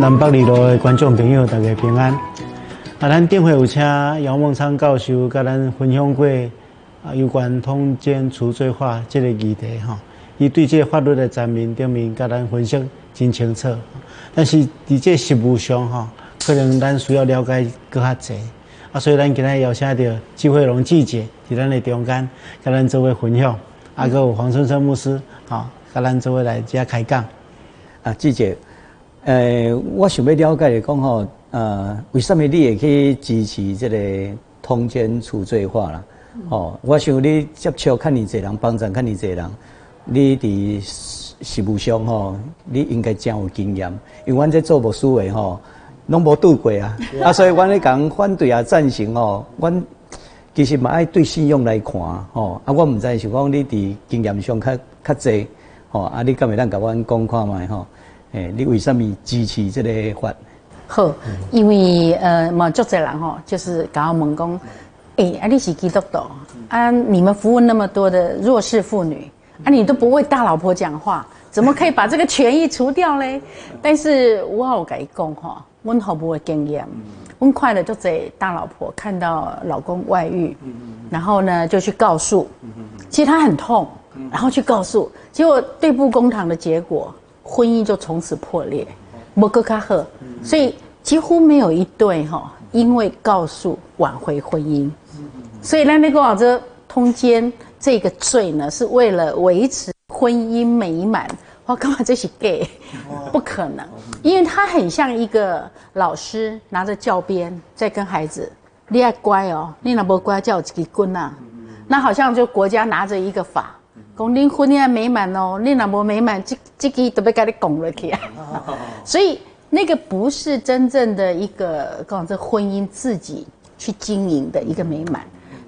南北二路的观众朋友，大家平安。啊，咱电会有请姚梦昌教授，甲咱分享过啊有关通奸除罪化这个议题哈。伊对这个法律的层面顶面，甲咱分析真清楚。但是伫这实务上哈，可能咱需要了解更较侪。啊，所以咱今日邀请到季慧龙记者伫咱的中间，甲咱做位分享。啊，个有黄春生牧师，哈，甲咱做位来遮开讲。啊，记者，呃，我想要了解的讲吼，呃，为什么你会去支持这个通奸处罪化啦？哦，我想你接触看你这人，帮助看你这人，你伫实务上吼，你应该真有经验，因为阮在做牧师的吼，拢无拄过啊，啊，所以阮咧讲反对啊，赞成吼，阮其实嘛爱对信用来看吼，啊，我毋知是讲你伫经验上较较济，吼，啊，你敢会当甲阮讲看卖吼？诶，你为什么支持这个法？好，因为呃，嘛，足侪人吼，就是甲我问讲，诶，啊，你是基督徒啊？你们服务那么多的弱势妇女啊，你都不为大老婆讲话，怎么可以把这个权益除掉嘞？但是我有甲伊讲吼，阮好不会经验。温快的就在大老婆看到老公外遇，然后呢就去告诉，其实她很痛，然后去告诉，结果对簿公堂的结果，婚姻就从此破裂，摩格卡赫，所以几乎没有一对哈，因为告诉挽回婚姻，所以那那个这通奸这个罪呢，是为了维持婚姻美满。我干嘛这是 gay？不可能，因为他很像一个老师拿着教鞭在跟孩子，你要乖哦，你那不乖叫几棍呐？那好像就国家拿着一个法，讲恁婚姻美满哦，你那不美满，这这个都被给你拱了去啊。所以那个不是真正的一个，讲这婚姻自己去经营的一个美满。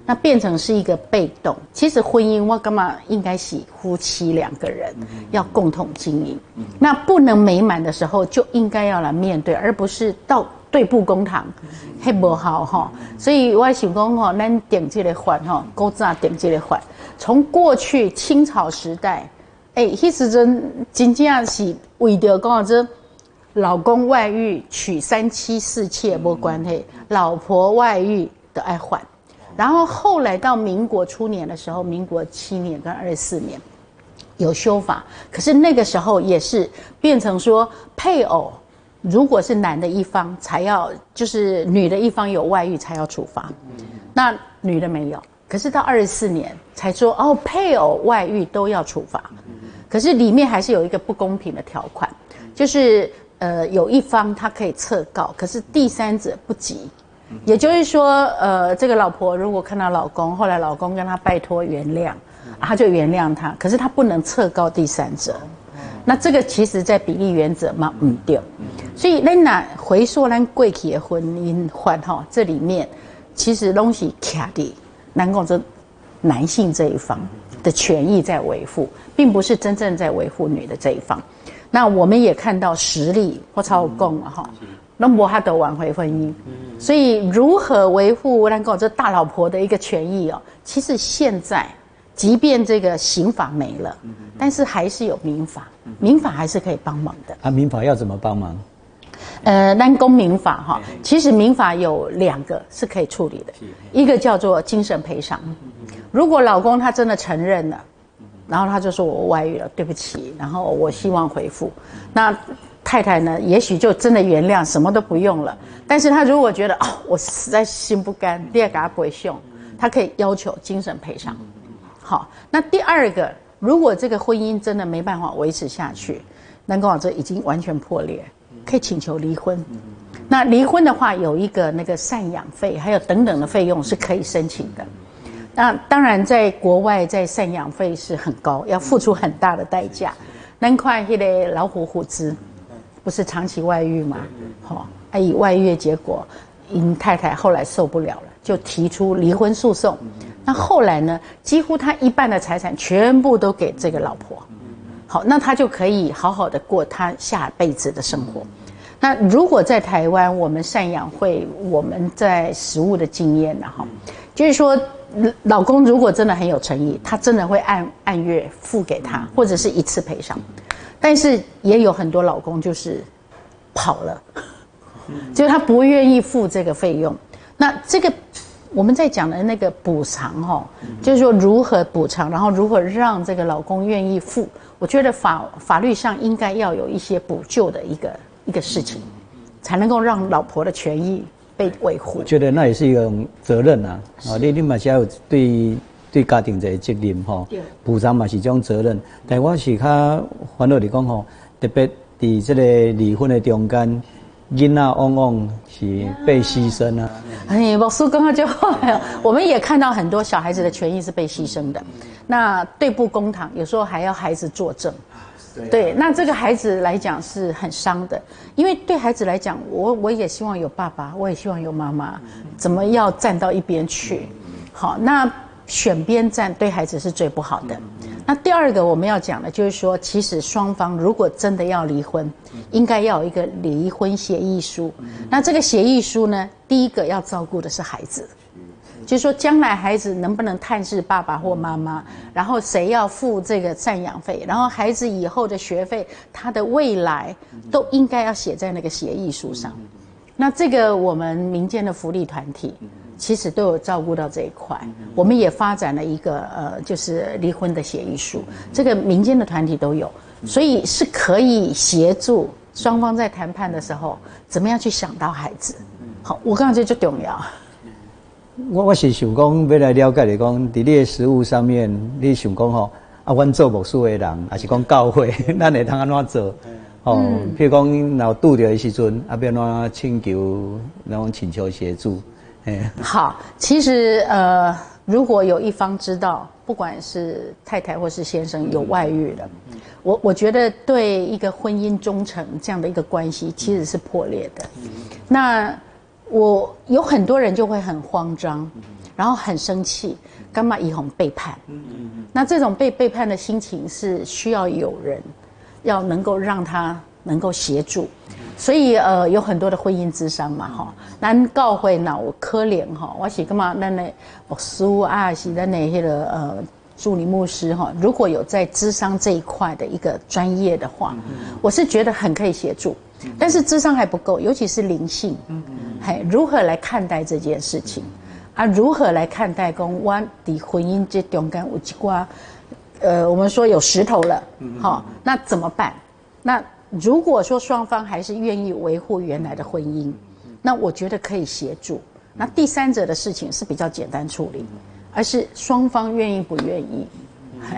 那变成是一个被动。其实婚姻我干嘛应该是夫妻两个人要共同经营。那不能美满的时候，就应该要来面对，而不是到对簿公堂，还不好哈。所以我想讲吼，咱点这个法哈，勾子啊点这个法。从过去清朝时代，哎，迄时阵真正是为着讲这老公外遇娶三妻四妾无关系，老婆外遇的爱还。然后后来到民国初年的时候，民国七年跟二十四年有修法，可是那个时候也是变成说配偶如果是男的一方才要，就是女的一方有外遇才要处罚，那女的没有。可是到二十四年才说哦，配偶外遇都要处罚，可是里面还是有一个不公平的条款，就是呃有一方他可以撤告，可是第三者不及。也就是说，呃，这个老婆如果看到老公，后来老公跟他拜托原谅，他就原谅他。可是他不能撤告第三者，那这个其实在比例原则嘛，嗯对。所以，咱那回溯咱贵体的婚姻法哈，这里面其实拢是卡的，南讲这男性这一方的权益在维护，并不是真正在维护女的这一方。那我们也看到实力或超共了哈。那么他得挽回婚姻，所以如何维护我讲这大老婆的一个权益哦？其实现在，即便这个刑法没了，但是还是有民法，民法还是可以帮忙的。啊，民法要怎么帮忙？呃，单公民法哈，其实民法有两个是可以处理的，一个叫做精神赔偿。如果老公他真的承认了，然后他就说我外遇了，对不起，然后我希望回复，那。太太呢，也许就真的原谅，什么都不用了。但是他如果觉得哦，我实在心不甘，第二个他不会凶，他可以要求精神赔偿。好，那第二个，如果这个婚姻真的没办法维持下去，南宫老这已经完全破裂，可以请求离婚。那离婚的话，有一个那个赡养费，还有等等的费用是可以申请的。那当然，在国外，在赡养费是很高，要付出很大的代价。难怪那个老虎虎子。不是长期外遇嘛？好，啊，以外遇的结果，因太太后来受不了了，就提出离婚诉讼。那后来呢？几乎他一半的财产全部都给这个老婆。好，那他就可以好好的过他下辈子的生活。那如果在台湾，我们赡养会，我们在实务的经验呢？哈，就是说，老公如果真的很有诚意，他真的会按按月付给他，或者是一次赔偿。但是也有很多老公就是跑了，就是他不愿意付这个费用。那这个我们在讲的那个补偿哈，就是说如何补偿，然后如何让这个老公愿意付。我觉得法法律上应该要有一些补救的一个一个事情，才能够让老婆的权益被维护。我觉得那也是一种责任呐，啊，你你嘛是要有对对家庭这个责任吼，补偿嘛是一种责任。但我是较烦恼的讲吼，特别伫这个离婚的中间，囡仔往往是被牺牲啊。哎，老师刚刚就我们也看到很多小孩子的权益是被牺牲的。那对簿公堂，有时候还要孩子作证。对，那这个孩子来讲是很伤的，因为对孩子来讲，我我也希望有爸爸，我也希望有妈妈，怎么要站到一边去？好，那选边站对孩子是最不好的。那第二个我们要讲的，就是说，其实双方如果真的要离婚，应该要有一个离婚协议书。那这个协议书呢，第一个要照顾的是孩子。就是说，将来孩子能不能探视爸爸或妈妈，然后谁要付这个赡养费，然后孩子以后的学费，他的未来都应该要写在那个协议书上。那这个我们民间的福利团体其实都有照顾到这一块，我们也发展了一个呃，就是离婚的协议书，这个民间的团体都有，所以是可以协助双方在谈判的时候怎么样去想到孩子。好，我刚才这就重要。我我是想讲，要来了解你讲，伫你的食物上面，你想讲吼，啊，阮做牧师的人，还是讲教会，咱会通安怎做？哦，譬如讲，然后拄着的时阵，啊，要安怎请求，然后请求协助。好，其实呃，如果有一方知道，不管是太太或是先生有外遇了，我我觉得对一个婚姻忠诚这样的一个关系，其实是破裂的。那我有很多人就会很慌张，然后很生气，干嘛以红背叛？那这种被背叛的心情是需要有人，要能够让他能够协助，所以呃有很多的婚姻之商嘛哈，咱教会呢我可怜哈，我是干嘛？咱的牧师啊，是咱的那个呃助理牧师哈，如果有在智商这一块的一个专业的话，我是觉得很可以协助。但是智商还不够，尤其是灵性，嘿，如何来看待这件事情？啊，如何来看待公湾的婚姻这中间有几瓜？呃，我们说有石头了，好，那怎么办？那如果说双方还是愿意维护原来的婚姻，那我觉得可以协助。那第三者的事情是比较简单处理，而是双方愿意不愿意，嘿。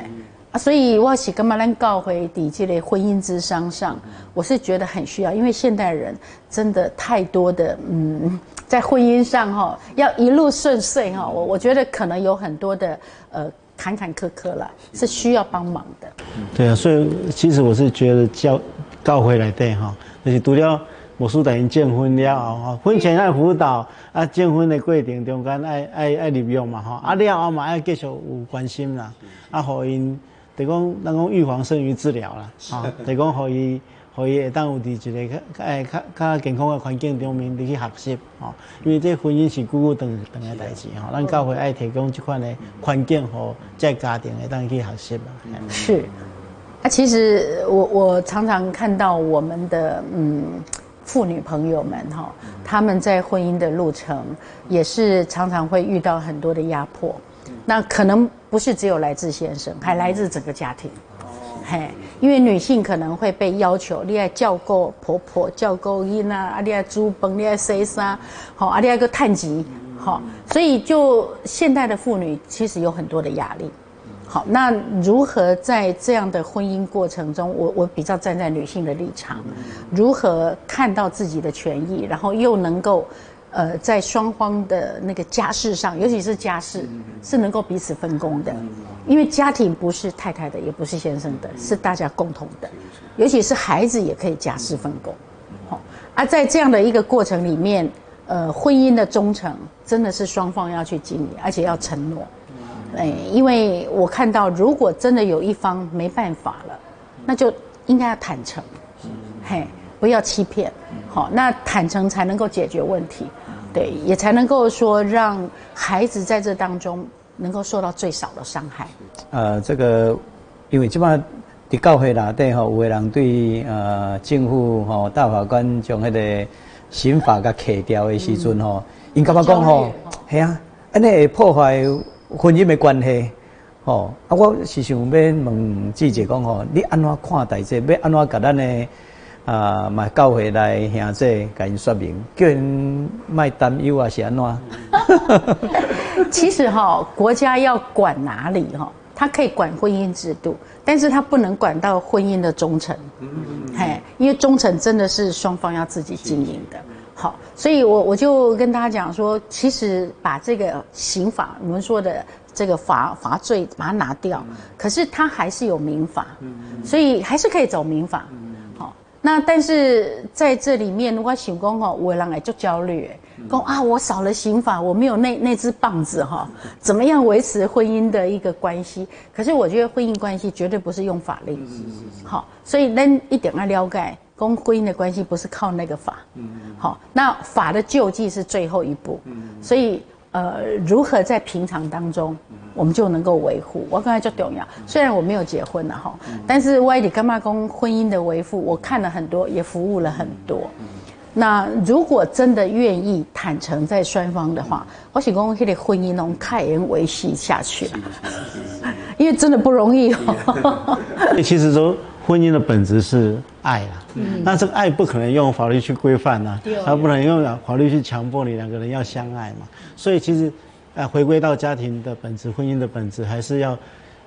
啊，所以我要是干嘛咱告回底这类婚姻之商上，我是觉得很需要，因为现代人真的太多的嗯，在婚姻上哈，要一路顺遂哈，我我觉得可能有很多的呃坎坎坷坷了，是需要帮忙的。对啊，所以其实我是觉得教告回来对哈，就是除了魔术等于证婚了后吼，婚前爱辅导啊，证婚的过程中间爱爱爱利用嘛吼，啊了后嘛爱继续有关心啦，啊，互因。等于讲，咱讲预防胜于治疗啦，啊，等于讲互伊可以会当有伫一个较诶较较健康的环境中面，你去学习，吼，因为这婚姻是久久长长的代志，吼，咱教会爱提供这款的环境和这家庭会当去学习嘛。是，啊，其实我我常常看到我们的嗯妇女朋友们哈，他们在婚姻的路程也是常常会遇到很多的压迫。那可能不是只有来自先生，还来自整个家庭。嘿，因为女性可能会被要求，你要教够婆婆，教够囡啊，啊，你要煮饭，你要洗衫，好，啊，你要个探级，好，所以就现代的妇女其实有很多的压力。好，那如何在这样的婚姻过程中，我我比较站在女性的立场，如何看到自己的权益，然后又能够。呃，在双方的那个家事上，尤其是家事，是能够彼此分工的，因为家庭不是太太的，也不是先生的，是大家共同的，尤其是孩子也可以家事分工。好，而在这样的一个过程里面，呃，婚姻的忠诚真的是双方要去经营，而且要承诺。哎，因为我看到，如果真的有一方没办法了，那就应该要坦诚，嘿，不要欺骗。好，那坦诚才能够解决问题。对，也才能够说让孩子在这当中能够受到最少的伤害。呃，这个因为基本上伫教会内底吼，有个人对呃政府吼大法官将迄个刑法甲砍掉的时阵吼，因感觉讲吼，系啊，安尼会破坏婚姻的关系。吼，啊，我是想要问记者讲吼，你安怎看待这？要安怎甲咱的啊，嘛教会来兄弟甲因说明，叫因卖担忧啊，是安怎？其实哈，国家要管哪里哈，他可以管婚姻制度，但是他不能管到婚姻的忠诚。嘿，因为忠诚真的是双方要自己经营的。好，所以我我就跟大家讲说，其实把这个刑法，我们说的。这个罚罚罪把它拿掉，可是它还是有民法，所以还是可以走民法。好，那但是在这里面，如果想讲哈，我让来就焦虑，讲啊，我少了刑法，我没有那那只棒子哈，怎么样维持婚姻的一个关系？可是我觉得婚姻关系绝对不是用法律，好，所以恁一点要了解，跟婚姻的关系不是靠那个法，好，那法的救济是最后一步，所以。呃，如何在平常当中，我们就能够维护？我刚才就重要。虽然我没有结婚了哈，但是外地干妈公婚姻的维护，我看了很多，也服务了很多。那如果真的愿意坦诚在双方的话，我想公这个婚姻能开颜维系下去，因为真的不容易哦。其实说。婚姻的本质是爱啦，那这个爱不可能用法律去规范呐，它不能用法律去强迫你两个人要相爱嘛。所以其实，呃，回归到家庭的本质，婚姻的本质还是要，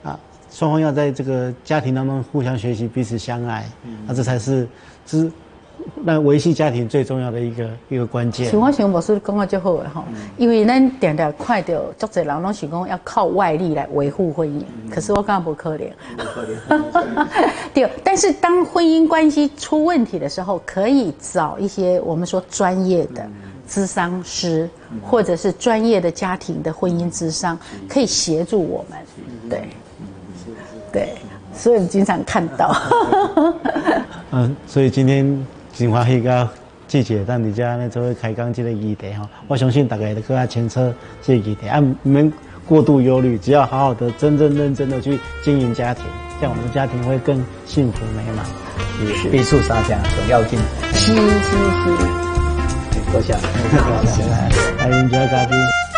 啊，双方要在这个家庭当中互相学习，彼此相爱，那这才是之。那维系家庭最重要的一个一个关键。像我想，牧师讲的就好诶吼，因为咱点点看到足侪人拢是讲要靠外力来维护婚姻，可是我讲不可怜。不可怜。对，但是当婚姻关系出问题的时候，可以找一些我们说专业的咨商师，或者是专业的家庭的婚姻咨商，可以协助我们。对，对，所以经常看到。嗯，所以今天。真欢喜甲季姐当伫遮呢，做伙开讲这个议题吼，我相信大家都更加清楚这个议题，啊，唔免过度忧虑，只要好好的、真正认真的去经营家庭，这样我们的家庭会更幸福美满。是，必须三家总要紧。是是是。多谢，多谢，来迎接嘉宾。